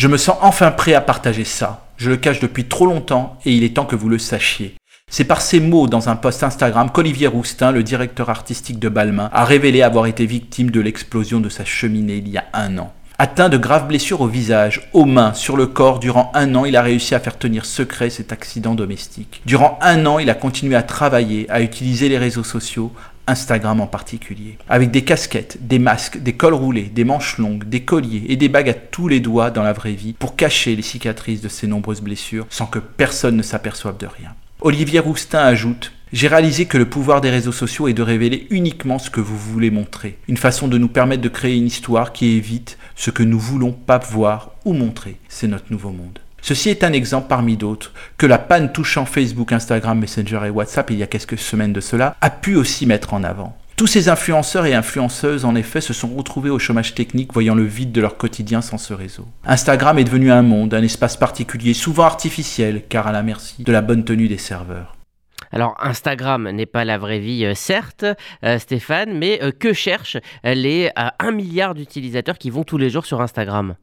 Je me sens enfin prêt à partager ça. Je le cache depuis trop longtemps et il est temps que vous le sachiez. C'est par ces mots dans un post Instagram qu'Olivier Roustin, le directeur artistique de Balmain, a révélé avoir été victime de l'explosion de sa cheminée il y a un an. Atteint de graves blessures au visage, aux mains, sur le corps, durant un an, il a réussi à faire tenir secret cet accident domestique. Durant un an, il a continué à travailler, à utiliser les réseaux sociaux, Instagram en particulier. Avec des casquettes, des masques, des cols roulés, des manches longues, des colliers et des bagues à tous les doigts dans la vraie vie pour cacher les cicatrices de ses nombreuses blessures sans que personne ne s'aperçoive de rien. Olivier Roustin ajoute j'ai réalisé que le pouvoir des réseaux sociaux est de révéler uniquement ce que vous voulez montrer. Une façon de nous permettre de créer une histoire qui évite ce que nous voulons pas voir ou montrer. C'est notre nouveau monde. Ceci est un exemple parmi d'autres que la panne touchant Facebook, Instagram, Messenger et WhatsApp il y a quelques semaines de cela a pu aussi mettre en avant. Tous ces influenceurs et influenceuses, en effet, se sont retrouvés au chômage technique, voyant le vide de leur quotidien sans ce réseau. Instagram est devenu un monde, un espace particulier, souvent artificiel, car à la merci de la bonne tenue des serveurs. Alors Instagram n'est pas la vraie vie, euh, certes, euh, Stéphane, mais euh, que cherchent les 1 milliard d'utilisateurs qui vont tous les jours sur Instagram?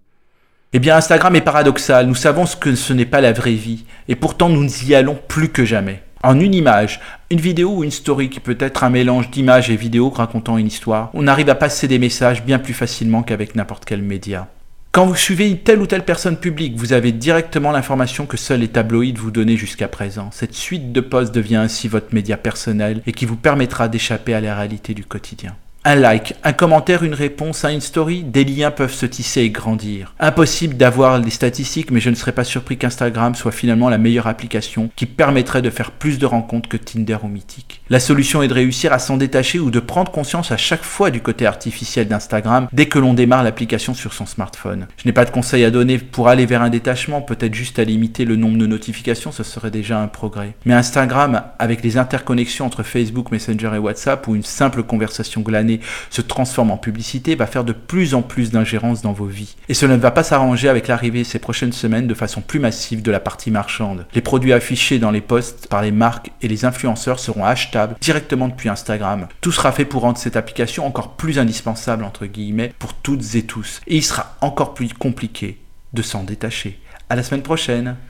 Eh bien, Instagram est paradoxal. Nous savons ce que ce n'est pas la vraie vie. Et pourtant, nous y allons plus que jamais. En une image, une vidéo ou une story qui peut être un mélange d'images et vidéos racontant une histoire, on arrive à passer des messages bien plus facilement qu'avec n'importe quel média. Quand vous suivez une telle ou telle personne publique, vous avez directement l'information que seuls les tabloïds vous donnaient jusqu'à présent. Cette suite de posts devient ainsi votre média personnel et qui vous permettra d'échapper à la réalité du quotidien. Un like, un commentaire, une réponse à une story, des liens peuvent se tisser et grandir. Impossible d'avoir les statistiques, mais je ne serais pas surpris qu'Instagram soit finalement la meilleure application qui permettrait de faire plus de rencontres que Tinder ou Mythique. La solution est de réussir à s'en détacher ou de prendre conscience à chaque fois du côté artificiel d'Instagram dès que l'on démarre l'application sur son smartphone. Je n'ai pas de conseils à donner pour aller vers un détachement, peut-être juste à limiter le nombre de notifications, ce serait déjà un progrès. Mais Instagram, avec les interconnexions entre Facebook, Messenger et WhatsApp ou une simple conversation glanée se transforme en publicité va faire de plus en plus d'ingérence dans vos vies. Et cela ne va pas s'arranger avec l'arrivée ces prochaines semaines de façon plus massive de la partie marchande. Les produits affichés dans les posts par les marques et les influenceurs seront achetables directement depuis Instagram. Tout sera fait pour rendre cette application encore plus indispensable entre guillemets pour toutes et tous. Et il sera encore plus compliqué de s'en détacher. À la semaine prochaine